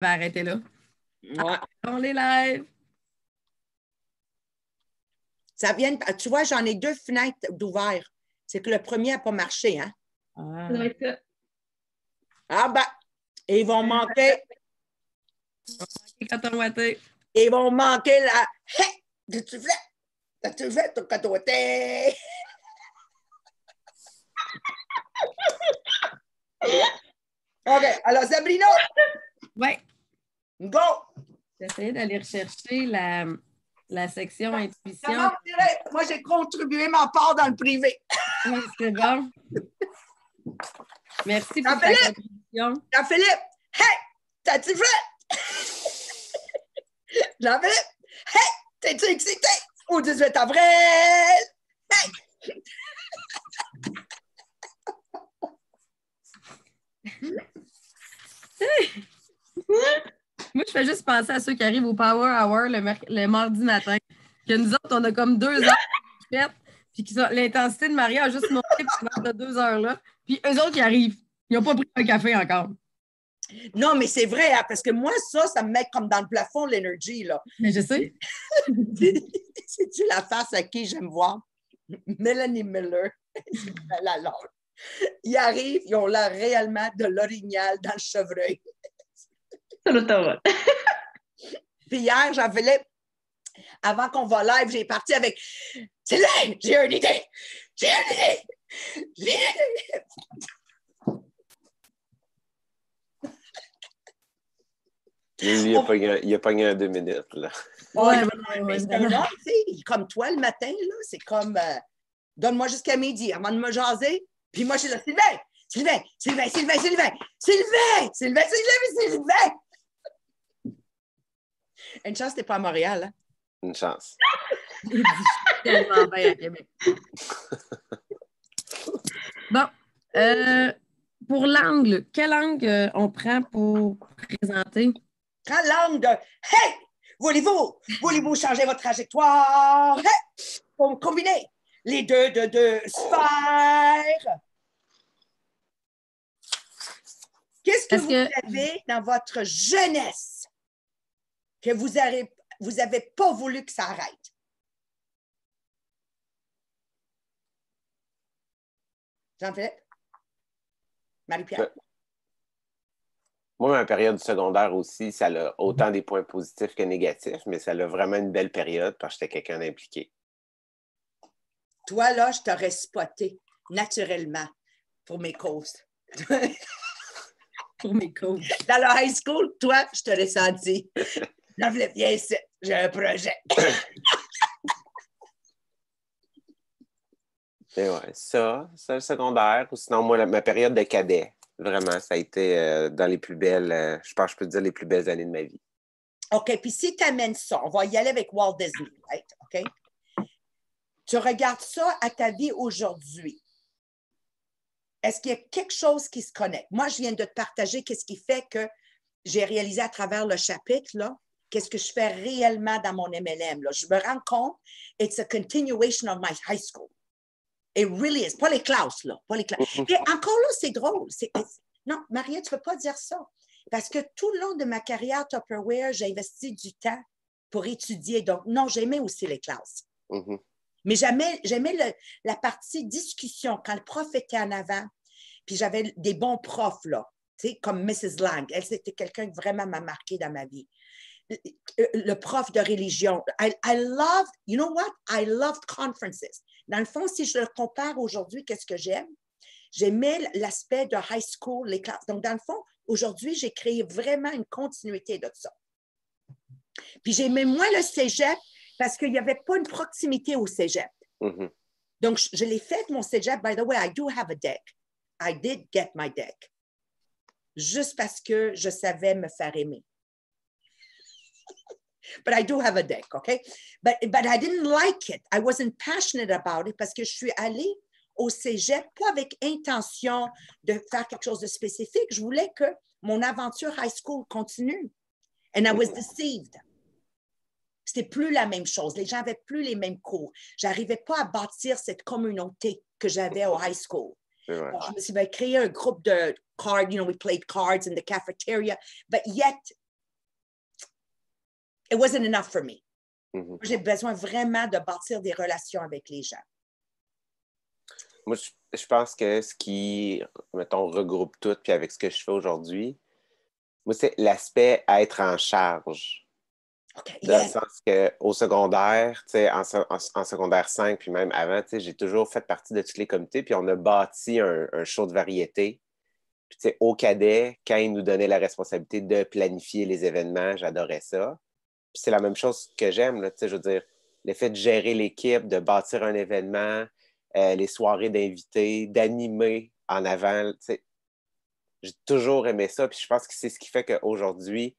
va arrêter là. Ouais. On les live. Ça vient, de- tu vois, j'en ai deux fenêtres d'ouvert. C'est que le premier n'a pas marché, hein? Ah. Ah ben, ils vont manquer, Coton ouaté. ils vont manquer la. Que tu fais? Qu'est-ce que tu fais, ton cototé? OK, alors Sabrina, Ouais. Go! J'essayais d'aller rechercher la, la section intuition. Comment on dirait? Moi, j'ai contribué ma part dans le privé. Oui, c'est bon. Merci pour ta Jean-Philippe! contribution. Jean-Philippe, hey! T'as-tu fait? Jean-Philippe, hey! T'es-tu excité? Au 18 avril! Hey! Moi, je fais juste penser à ceux qui arrivent au Power Hour le, le mardi matin. Que nous autres, on a comme deux heures de fête, puis l'intensité de Maria a juste monté pendant ces deux heures-là. Puis eux autres, qui arrivent. Ils n'ont pas pris un café encore. Non, mais c'est vrai, hein, parce que moi, ça, ça me met comme dans le plafond l'énergie, là. Mais je sais. C'est-tu la face à qui j'aime voir? Mélanie Miller. La longue. Ils arrivent, ils ont l'air réellement de l'orignal dans le chevreuil. Sur l'autoroute. Puis hier, Jean-Philippe, avant qu'on va live, j'ai parti avec Sylvain, j'ai une idée! J'ai une idée! J'ai une idée! Lui, il a pogné, il a pogné en deux minutes. Là. Ouais, ouais, mais c'est comme toi le matin, là, c'est comme euh, donne-moi jusqu'à midi avant de me jaser. Puis moi, je suis là, Sylvain, Sylvain, Sylvain, Sylvain, Sylvain, Sylvain, Sylvain, Sylvain, Sylvain. Une chance, t'es pas à Montréal. Hein? Une chance. Il dit tellement bien à Québec. Bon. euh, pour l'angle, quel angle euh, on prend pour présenter? Prends l'angle de Hey! Voulez-vous? Voulez-vous changer votre trajectoire? Hey! Pour combiner les deux de deux sphères. Qu'est-ce que Est-ce vous que- avez dans votre jeunesse? Que vous n'avez vous avez pas voulu que ça arrête? Jean-Philippe? Marie-Pierre? Ouais. Moi, ma période secondaire aussi, ça a autant des points positifs que négatifs, mais ça a vraiment une belle période parce que j'étais quelqu'un d'impliqué. Toi, là, je t'aurais spoté naturellement pour mes causes. Pour mes coachs. Dans le high school, toi, je t'aurais senti. Jean-Philippe, viens ici, j'ai un projet. Et ouais, ça, ça le secondaire. Ou sinon, moi, la- ma période de cadet, vraiment, ça a été euh, dans les plus belles, euh, je pense que je peux dire les plus belles années de ma vie. OK, puis si tu amènes ça, on va y aller avec Walt Disney, right? OK? Tu regardes ça à ta vie aujourd'hui. Est-ce qu'il y a quelque chose qui se connecte? Moi, je viens de te partager qu'est-ce qui fait que j'ai réalisé à travers le chapitre, là, qu'est-ce que je fais réellement dans mon MLM. Là? Je me rends compte, it's a continuation of my high school. It really is. Pas les classes, là. Pas les classes. Et encore là, c'est drôle. Non, Maria, tu ne peux pas dire ça. Parce que tout le long de ma carrière Tupperware, j'ai investi du temps pour étudier. Donc, non, j'aimais aussi les classes. Mhm. Mais j'aimais, la partie discussion quand le prof était en avant. Puis j'avais des bons profs, là, tu sais, comme Mrs. Lang. Elle, c'était quelqu'un qui vraiment m'a marqué dans ma vie. Le, prof de religion. I, I loved, you know what? I loved conferences. Dans le fond, si je le compare aujourd'hui, qu'est-ce que j'aime? J'aimais l'aspect de high school, les classes. Donc, dans le fond, aujourd'hui, j'ai créé vraiment une continuité de ça. Puis j'aimais moins le cégep parce qu'il n'y avait pas une proximité au cégep. Mhm. Donc, je, je l'ai fait, mon cégep. By the way, I do have a deck. I did get my deck. Juste parce que je savais me faire aimer. But I do have a deck, okay? But, but I didn't like it. I wasn't passionate about it parce que je suis allée au cégep pas avec intention de faire quelque chose de spécifique. Je voulais que mon aventure high school continue. And I was deceived. C'était plus la même chose. Les gens n'avaient plus les mêmes cours. J'arrivais pas à bâtir cette communauté que j'avais au high school. Vrai. Je me suis créé un groupe de cards. You know, we played cards in the cafeteria, but yet it wasn't enough for me. Mhm. J'ai besoin vraiment de bâtir des relations avec les gens. Moi, je, pense que ce qui, mettons, regroupe tout, puis avec ce que je fais aujourd'hui, moi, c'est l'aspect être en charge. OK. Dans le sens qu'au secondaire, en, en- en secondaire 5, puis même avant, j'ai toujours fait partie de tous les comités, puis on a bâti un, un show de variété. Puis, au cadet, quand ils nous donnaient la responsabilité de planifier les événements, j'adorais ça. C'est la même chose que j'aime, là, je veux dire, le fait de gérer l'équipe, de bâtir un événement, euh, les soirées d'invités, d'animer en avant, j'ai toujours aimé ça, puis je pense que c'est ce qui fait qu'aujourd'hui,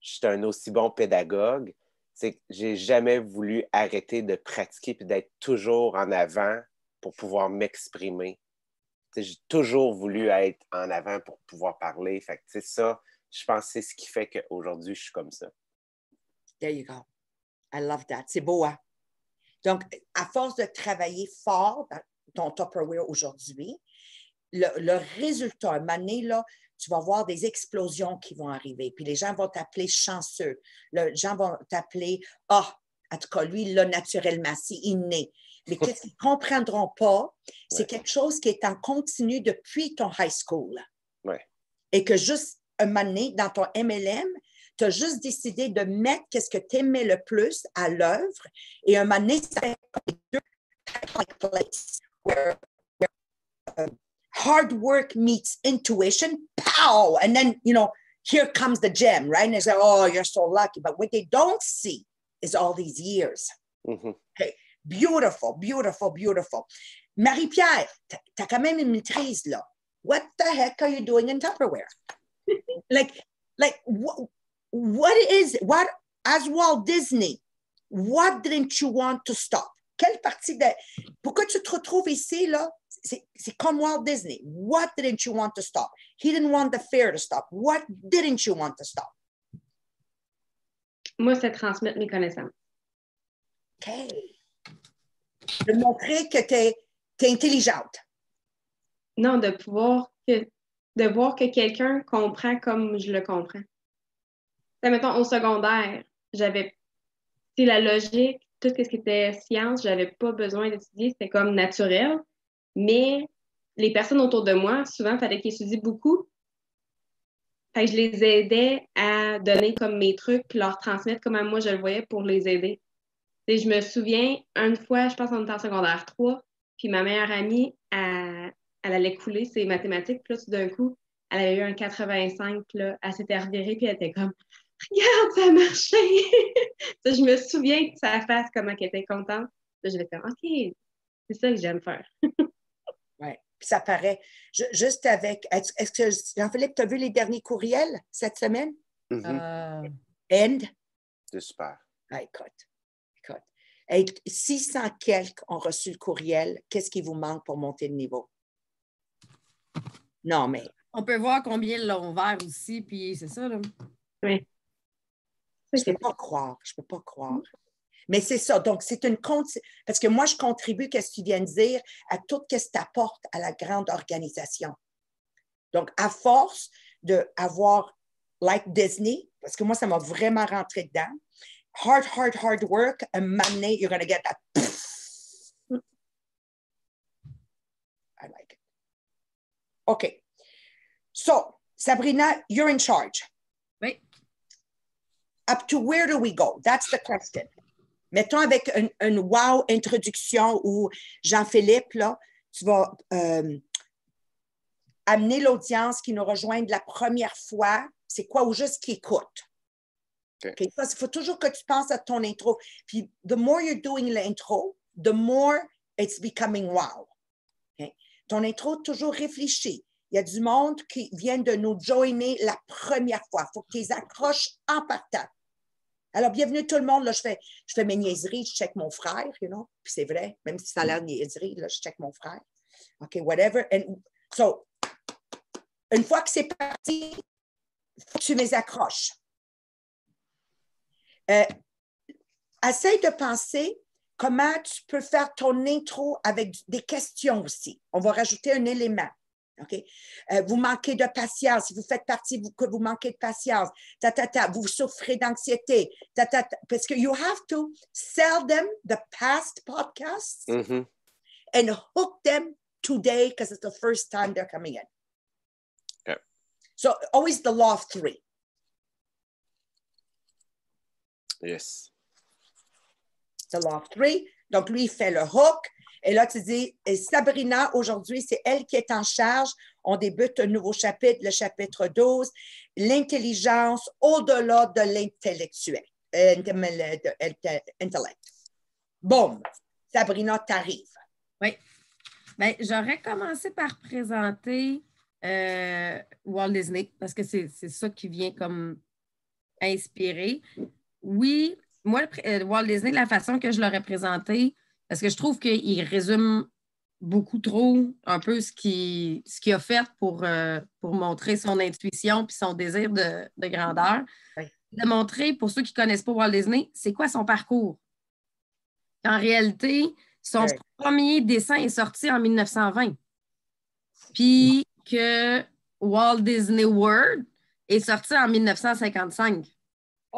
je suis un aussi bon pédagogue, c'est que j'ai jamais voulu arrêter de pratiquer puis d'être toujours en avant pour pouvoir m'exprimer. J'ai toujours voulu être en avant pour pouvoir parler. Fait que, ça, je pense que c'est ce qui fait qu'aujourd'hui, je suis comme ça. There you go. I love that. C'est beau, hein? Donc, à force de travailler fort dans ton Tupperware aujourd'hui, le, le résultat, un moment donné, là, tu vas voir des explosions qui vont arriver. Puis les gens vont t'appeler chanceux. Les gens vont t'appeler, ah, en tout cas, lui, là, naturellement, c'est inné. Mais qu'est-ce qu'ils ne comprendront pas, c'est Ouais. quelque chose qui est en continu depuis ton high school. Ouais. Et que juste un moment donné, dans ton MLM, tu as juste décidé de mettre qu'est-ce que tu aimais le plus à l'œuvre. Et un moment donné, ça fait deux like place where, where, um, hard work meets intuition. Pow! And then, you know, here comes the gem, right? And they say, oh, you're so lucky. But what they don't see is all these years. Mhm. Beautiful, beautiful, beautiful. Marie-Pierre, tu as quand même une maîtrise là. What the heck are you doing in Tupperware? like, like what, what is what as Walt Disney? What didn't you want to stop? Quelle partie de pourquoi tu te retrouves ici là? C'est comme Walt Disney. What didn't you want to stop? He didn't want the fair to stop. What didn't you want to stop? Moi, c'est transmettre mes connaissances. OK. De montrer que tu es, intelligente. Non, de pouvoir que, de voir que quelqu'un comprend comme je le comprends. Mettons, au secondaire, j'avais tu la logique, tout ce qui était science, j'avais pas besoin d'étudier, c'était comme naturel. Mais les personnes autour de moi, souvent, il fallait qu'ils étudient beaucoup. Fait que je les aidais à donner comme mes trucs, puis leur transmettre comment moi je le voyais pour les aider. Et je me souviens, une fois, je pense qu'on était en secondaire 3, puis ma meilleure amie, elle, elle allait couler ses mathématiques, puis là, tout d'un coup, elle avait eu un 85, puis là, elle s'était revirée, puis elle était comme Regarde, ça a marché! Je me souviens de sa face, comment elle était contente. Là, je vais faire OK, c'est ça que j'aime faire. Oui, puis ça paraît. Ju- juste avec. Est-ce que, Jean-Philippe, tu as vu les derniers courriels cette semaine? Mhm. Euh, End? C'est super. Ah, écoute, écoute. Hey, 600 quelques ont reçu le courriel. Qu'est-ce qui vous manque pour monter le niveau? Non, mais on peut voir combien ils l'ont ouvert aussi, puis c'est ça, là. Je ne peux pas croire. Je ne peux pas croire. Mais c'est ça. Donc, c'est une conti- Parce que moi, je contribue, qu'est-ce que tu viens de dire, à tout ce que tu apportes à la grande organisation. Donc, à force d'avoir, like Disney, parce que moi, ça m'a vraiment rentré dedans, hard, hard, hard work, a moment you're going to get that. I like it. OK. So, Sabrina, you're in charge. Up to where do we go? That's the question. Mettons avec une, une wow introduction où Jean-Philippe, là, tu vas euh, amener l'audience qui nous rejoint de la première fois. C'est quoi? Ou juste qui écoute? Parce qu'il faut toujours que tu penses à ton intro. Puis, the more you're doing l'intro, the more it's becoming wow. Ton intro, toujours réfléchi. Il y a du monde qui vient de nous joiner la première fois. Il faut que tu les accroches en partant. Alors, bienvenue tout le monde. Je, fais, mes niaiseries, je check mon frère, you know. Puis c'est vrai, même si ça a l'air niaiserie, là, je check mon frère. OK, whatever. So, une fois que c'est parti, tu les accroches. Euh, essaye de penser comment tu peux faire ton intro avec des questions aussi. On va rajouter un élément. OK? Euh, vous manquez de patience. Si vous faites partie, vous, que vous manquez de patience, ta, ta, ta, vous souffrez d'anxiété, ta, ta, ta, parce que you have to sell them the past podcasts Mhm. and hook them today because it's the first time they're coming in. Okay. So always the law of three. Yes. The law of three. Donc, lui, il fait le hook. Et là, tu dis, Sabrina, aujourd'hui, c'est elle qui est en charge. On débute un nouveau chapitre, le chapitre 12, l'intelligence au-delà de l'intellectuel. euh, Intellect. Sabrina, t'arrives. Ben, j'aurais commencé par présenter euh, Walt Disney parce que c'est ça qui vient comme inspirer. Oui, moi, euh, Walt Disney, la façon que je l'aurais présenté, parce que je trouve qu'il résume beaucoup trop un peu ce qu'il ce a fait pour, euh, pour montrer son intuition puis son désir de, de grandeur. Oui. De montrer, pour ceux qui ne connaissent pas Walt Disney, c'est quoi son parcours? En réalité, son Oui. premier dessin est sorti en 1920. Puis que Walt Disney World est sorti en 1955.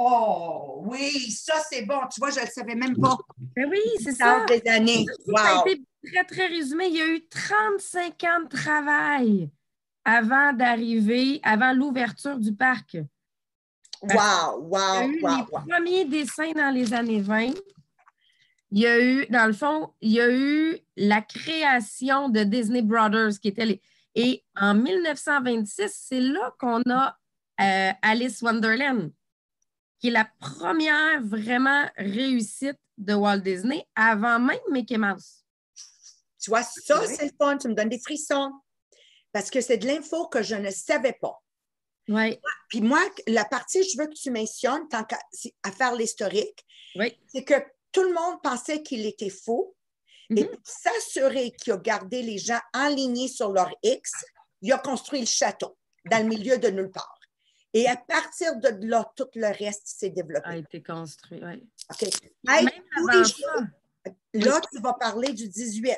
Oh, oui, ça, c'est bon. Tu vois, je ne le savais même pas. Ben oui, c'est Ça ça. des années. Ça a Wow. été très, très résumé. Il y a eu 35 ans de travail avant d'arriver, avant l'ouverture du parc. Wow, Il y a wow, eu wow, les wow. premiers dessins dans les années 20. Il y a eu, dans le fond, il y a eu la création de Disney Brothers, qui était les... Et en 1926, c'est là qu'on a euh, Alice Wonderland, qui est la première vraiment réussite de Walt Disney avant même Mickey Mouse. Tu vois, ça, Oui. c'est le fun. Tu me donnes des frissons. Parce que c'est de l'info que je ne savais pas. Oui, Puis moi, la partie, je veux que tu mentionnes, tant qu'à à faire l'historique, oui. c'est que tout le monde pensait qu'il était faux. Et Mhm. pour s'assurer qu'il a gardé les gens alignés sur leur X, il a construit le château dans le milieu de nulle part. Et à partir de là, tout le reste s'est développé. A été construit, oui. OK? Hey, Même tous avant les ça, jours, Là, tu vas parler du 18.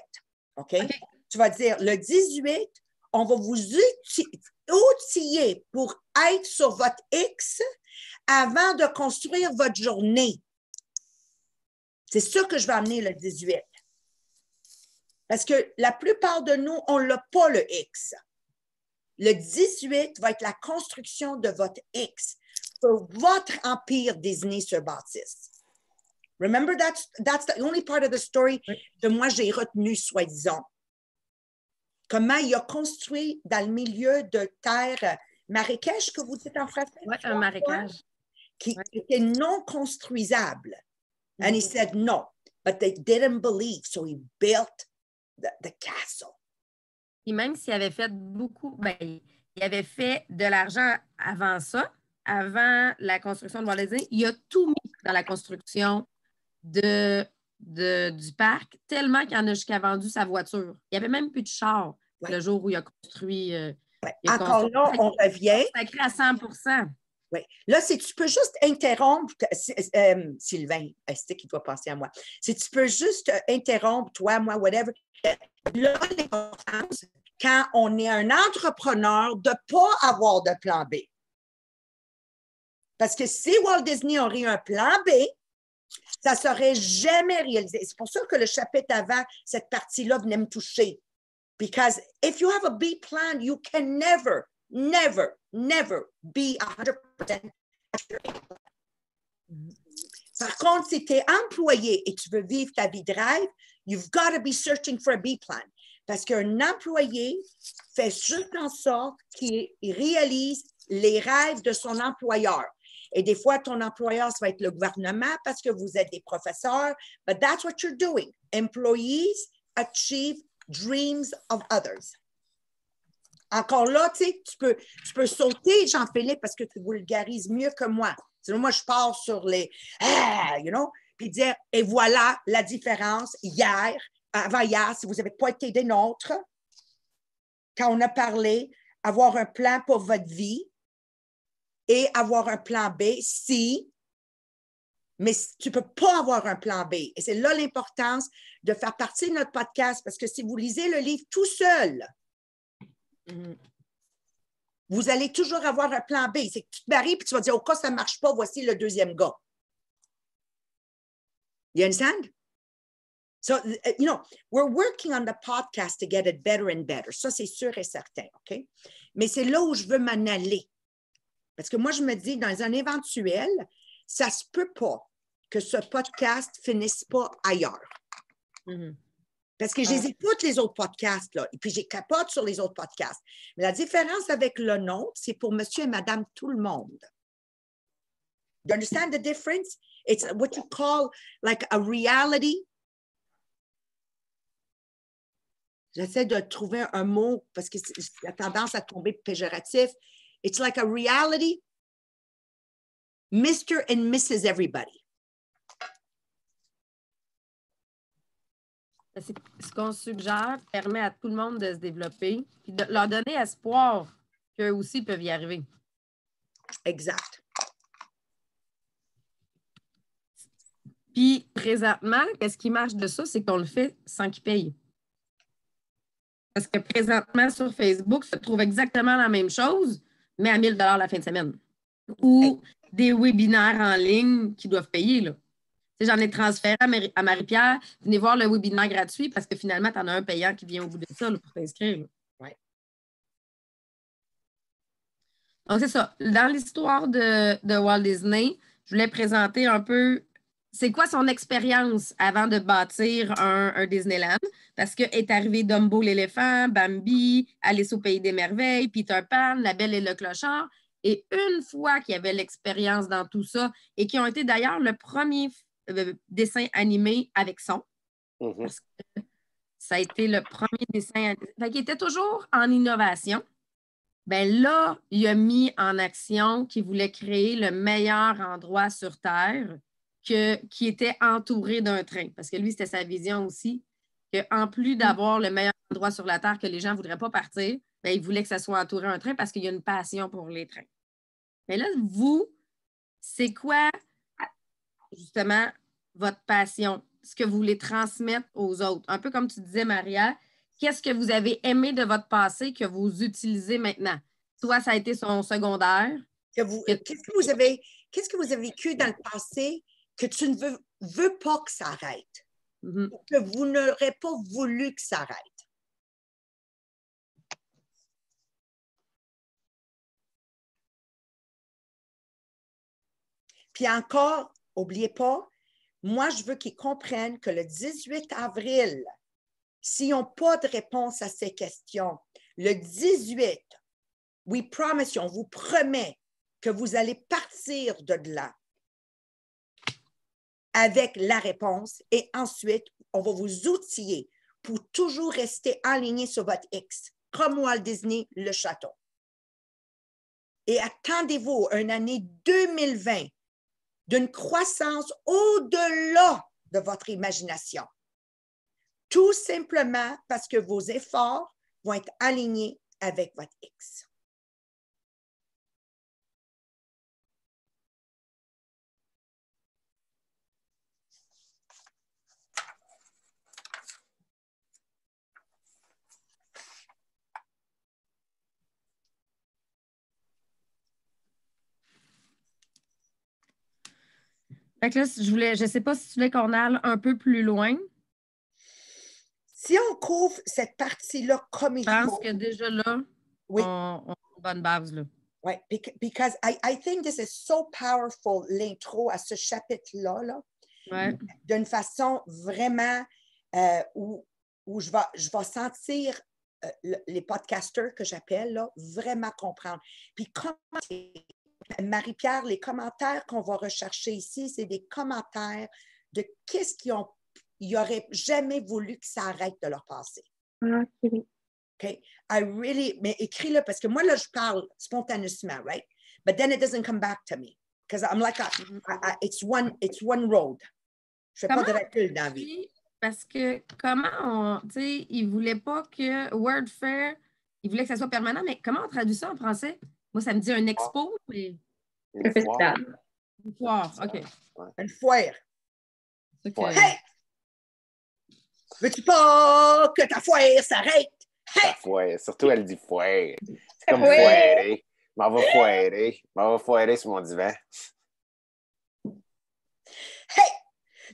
OK? Tu vas dire le 18, on va vous outi- outiller pour être sur votre X avant de construire votre journée. C'est ça que je vais amener le 18. Parce que la plupart de nous, on n'a pas le X. Le 18 va être la construction de votre X pour votre empire Disney se bâtisse. Remember, that's, that's the only part of the story Oui. que moi j'ai retenu, soi-disant. Comment il a construit dans le milieu de terre euh, marécage, que vous dites en français? ouais, un marécage. Qui Ouais. était non construisable. And he said no, but they didn't believe, so he built the, the castle. Puis même s'il avait fait beaucoup, ben, il avait fait de l'argent avant ça, avant la construction de Walt Disney, il a tout mis dans la construction de, de- du parc, tellement qu'il en a jusqu'à vendu sa voiture. Il n'y avait même plus de char Ouais. le jour où il a construit. euh, Ouais. il a Encore construit- là, on revient. Sacré à 100 Oui. Là, si tu peux juste interrompre, si- euh, Sylvain, c'est qui doit penser à moi? Si tu peux juste euh, interrompre, toi, moi, whatever. Là, l'importance, quand on est un entrepreneur, de ne pas avoir de plan B. Parce que si Walt Disney aurait un plan B, ça ne serait jamais réalisé. C'est pour ça que le chapitre avant, cette partie-là venait me toucher. Because if you have a B plan, you can never, never, never be 100% accurate. Par contre, si tu es employé et tu veux vivre ta vie de rêve, you've got to be searching for a B plan. Parce qu'un employé fait juste en sorte qu'il réalise les rêves de son employeur. Et des fois, ton employeur, ça va être le gouvernement parce que vous êtes des professeurs, but that's what you're doing. Employees achieve dreams of others. Encore là, tu peux, peux sauter, Jean-Philippe, parce que tu vulgarises mieux que moi. Sinon, moi, je pars sur les ah, you know, puis dire, et voilà la différence hier, avant hier, si vous n'avez pas été des nôtres, quand on a parlé, avoir un plan pour votre vie et avoir un plan B si, mais tu ne peux pas avoir un plan B. Et c'est là l'importance de faire partie de notre podcast parce que si vous lisez le livre tout seul, Mhm. Vous allez toujours avoir un plan B. C'est que tu te maries puis tu vas dire, au cas où ça ne marche pas, voici le deuxième gars. You understand? So, uh, you know, we're working on the podcast to get it better and better. Ça, c'est sûr et certain, OK? Mais c'est là où je veux m'en aller. Parce que moi, je me dis, dans un éventuel, ça se peut pas que ce podcast finisse pas ailleurs. Mhm. Parce que je les écoute, les autres podcasts, là, et puis j'ai capote sur les autres podcasts. Mais la différence avec le nôtre, c'est pour monsieur et madame tout le monde. You understand the difference? It's what you call like a reality. J'essaie de trouver un mot parce que c'est- il a tendance à tomber péjoratif. It's like a reality. Mr. and Mrs. Everybody. C'est- Ce qu'on suggère permet à tout le monde de se développer puis de leur donner espoir qu'eux aussi peuvent y arriver. Exact. Puis présentement, qu'est-ce qui marche de ça, c'est qu'on le fait sans qu'ils payent. Parce que présentement, sur Facebook, se trouve exactement la même chose, mais à 1000 la fin de semaine. Ou des webinaires en ligne qui doivent payer. Là. J'en ai transféré à Mari- à Marie-Pierre. Venez voir le webinaire gratuit parce que finalement, tu en as un payant qui vient au bout de ça là, pour t'inscrire. Ouais. Donc, c'est ça. Dans l'histoire de, de Walt Disney, je voulais présenter un peu c'est quoi son expérience avant de bâtir un, un Disneyland? Parce que est arrivé Dumbo l'éléphant, Bambi, Alice au pays des merveilles, Peter Pan, La Belle et le Clochard. Et une fois qu'il y avait l'expérience dans tout ça, et qui ont été d'ailleurs le premier euh, dessin animé avec son, Mhm. parce que ça a été le premier dessin. Fait qu'il était toujours en innovation. Ben là, il a mis en action qu'il voulait créer le meilleur endroit sur Terre que, qui était entouré d'un train. Parce que lui, c'était sa vision aussi, qu'en plus d'avoir le meilleur endroit sur la Terre que les gens ne voudraient pas partir, ben, il voulait que ça soit entouré d'un train parce qu'il y a une passion pour les trains. Mais là, vous, c'est quoi justement votre passion, ce que vous voulez transmettre aux autres? Un peu comme tu disais, Maria, qu'est-ce que vous avez aimé de votre passé que vous utilisez maintenant? Toi, ça a été son secondaire. Que vous- Qu'est-ce que vous avez, qu'est-ce que vous avez vécu dans le passé que tu ne veux, veux pas que ça arrête? Mhm. ou Que vous n'aurez pas voulu que ça arrête? Puis encore, n'oubliez pas, moi, je veux qu'ils comprennent que le 18 avril, s'ils n'ont pas de réponse à ces questions, le 18, we promise on vous promet que vous allez partir de là avec la réponse et ensuite, on va vous outiller pour toujours rester aligné sur votre X, comme Walt Disney, le château. Et attendez-vous une année 2020 d'une croissance au-delà de votre imagination. Tout simplement parce que vos efforts vont être alignés avec votre X. Fait que là, je voulais, je sais pas si tu voulais qu'on aille un peu plus loin. Si on couvre cette partie-là comme il Je pense faut, que déjà là, oui, on, on a une bonne base. Là. Bec- because I, I think this is so powerful, l'intro à ce chapitre-là, là, Ouais. d'une façon vraiment euh, où, où je, vais, je vais sentir euh, le- les podcasters que j'appelle, là, vraiment comprendre. Puis comment, Marie-Pierre, les commentaires qu'on va rechercher ici, c'est des commentaires de qu'est-ce qu'ils ont, ils jamais voulu que ça arrête de leur passer. Ah, ok. OK? I really, mais écris-le parce que moi, là, je parle spontanément, right? But then it doesn't come back to me. Because I'm like, a, it's, one, it's one road. Je fais pas de recul dans la vie. Parce que comment on. Tu sais, ils ne voulaient pas que Wordfair, ils voulaient que ça soit permanent, mais comment on traduit ça en français? Moi, ça me dit un expo, mais Un festival. une foire. OK. Une foire. Ouais. Hey! Veux-tu pas que ta foire s'arrête? Ça foire. Surtout, elle dit foire. C'est comme foirer. M'en va foirer. M'en va foirer sur mon divan. Hey!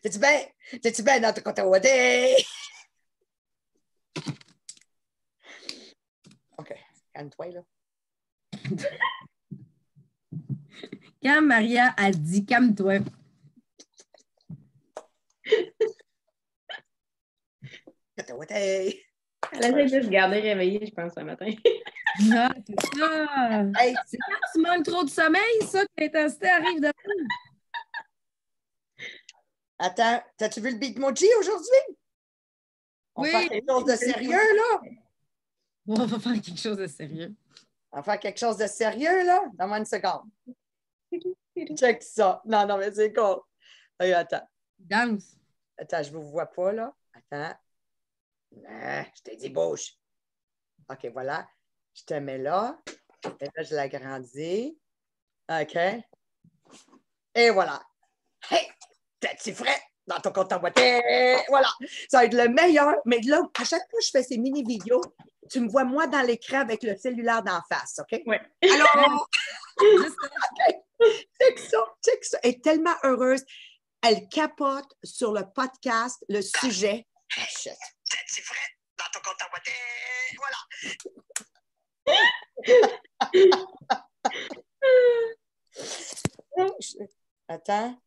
T'es-tu bien? T'es-tu bien dans ton côté OK. Calme-toi, là. Quand Maria a dit calme-toi! Elle essaie de se garder réveillée, je pense, ce matin. ah, c'est ça. Hey! C'est quand tu manques trop de sommeil, ça, que l'intensité arrive de Attends, t'as-tu vu le Bitmoji aujourd'hui? On Oui. fait quelque chose de sérieux, là? On va faire quelque chose de sérieux. On va faire quelque chose de sérieux, là? Donne-moi une seconde. Check ça. Non, non, mais c'est cool. Attends. Danse. Attends, je ne vous vois pas, là. Attends. Ah, je t'ai dit bouge. OK, voilà. Je te mets là. Et là, je l'agrandis. OK. Et voilà. Hey! T'es-tu frais dans ton compte en boîte? Et Voilà. Ça va être le meilleur. Mais là, à chaque fois que je fais ces mini-vidéos, tu me vois moi dans l'écran avec le cellulaire d'en face, OK? Ouais. Alors, Juste check ça, check ça. Elle est tellement heureuse. Elle capote sur le podcast, le sujet. C'est vrai, dans ton compte en boîte. Voilà. Attends.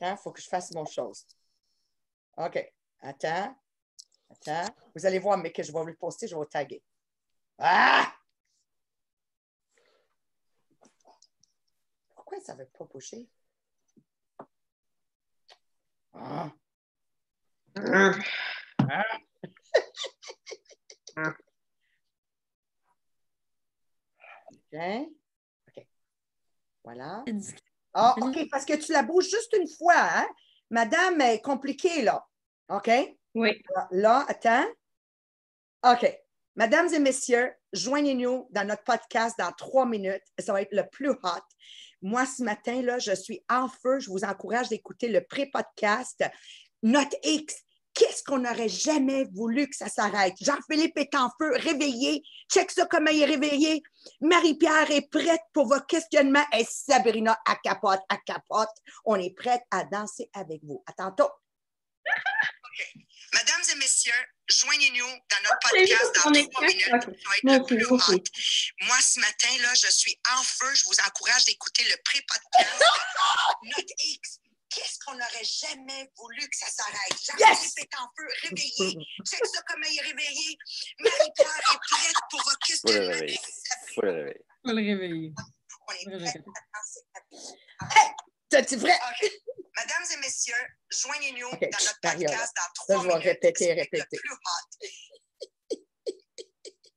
Attends, il faut que je fasse mon chose. OK. Attends. Attends. Vous allez voir, mais que je vais vous le poster, je vais vous taguer. Ah! Pourquoi ça ne veut pas bouger? Ah. OK. OK. Voilà. Ah, OK, parce que tu la bouges juste une fois, hein? Madame est compliquée, là. OK? Oui. Là, là, attends. OK. Mesdames et messieurs, joignez-nous dans notre podcast dans trois minutes. Ça va être le plus hot. Moi, ce matin, là, je suis en feu. Je vous encourage d'écouter le pré-podcast. Notre X, qu'est-ce qu'on n'aurait jamais voulu que ça s'arrête? Jean-Philippe est en feu, réveillé. Check ça comment il est réveillé. Marie-Pierre est prête pour vos questionnements. Et Sabrina, à capote, à capote. On est prête à danser avec vous. À tantôt. Mesdames et messieurs, joignez-nous dans notre podcast dans trois minutes. Ok. Ça va être le plus hot. Moi, ce matin, là, je suis en feu. Je vous encourage d'écouter le pré-podcast. Notre X. Qu'est-ce qu'on n'aurait jamais voulu que ça s'arrête? Jean-Philippe est en feu, réveillé. Check ça comment il est réveillé. Marie-Pierre est prête pour vos Faut le réveiller. Faut le réveiller. Faut le réveiller. On est. Hey! C'est vrai? Mesdames et messieurs, joignez-nous dans notre podcast dans trois je vais minutes. répéter, répéter. Le plus hot.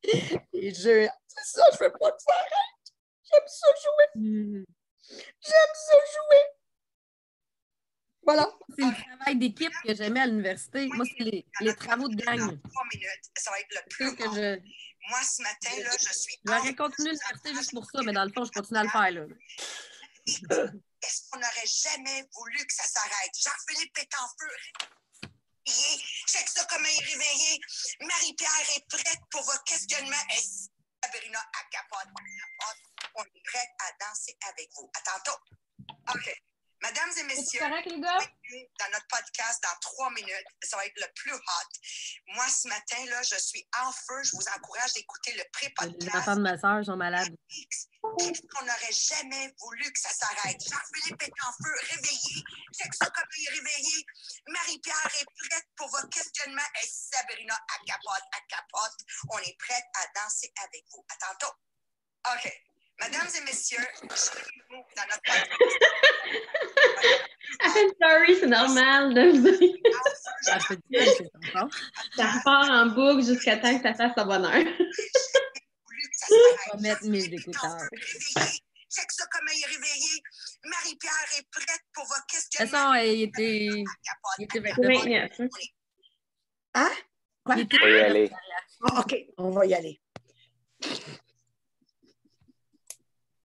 Et je... C'est ça, je veux pas te faire arrête. J'aime ça jouer. Hmm. J'aime ça jouer. Voilà. C'est le travail d'équipe que j'aimais à l'université. Moi, c'est les, les travaux de gang. Trois minutes, ça va être le plus que je. Moi, ce matin, là, je suis. J'aurais continué l'université juste pour ça, mais dans le fond, je continue à le faire. Là. Est-ce qu'on n'aurait jamais voulu que ça s'arrête? Jean-Philippe est en feu. Check ça comment il est réveillé. Marie-Pierre est prête pour vos questionnements. Et Sabrina à capote. On est prête à danser avec vous. À tantôt. OK. Mesdames et messieurs, correct, les gars? bienvenue dans notre podcast dans trois minutes. Ça va être le plus hot. Moi, ce matin, là, je suis en feu. Je vous encourage d'écouter le Les pré-podcast. enfants de ma soeur sont malades. Qu'on n'aurait jamais voulu que ça s'arrête? Jean-Philippe est en feu, réveillé. Check ça comme il est réveillé. Marie-Pierre est prête pour vos questionnements. Et Sabrina à capote, à capote. On est prête à danser avec vous. À tantôt. OK. Mesdames et messieurs, suivez-nous dans notre podcast. Elle story, c'est normal de vous dire. Ça fait bien, c'est encore. Ça part en boucle jusqu'à temps que ça fasse son bonheur. voulu que ça s'arrête. Je vais mettre mes écouteurs. Check ça comment il est réveillé. Marie-Pierre est prête pour vos De toute façon, il était, il était à avec capote. le Oui, yes. Hein? Quoi? Il était Faut y aller. Ah, OK, on va y aller.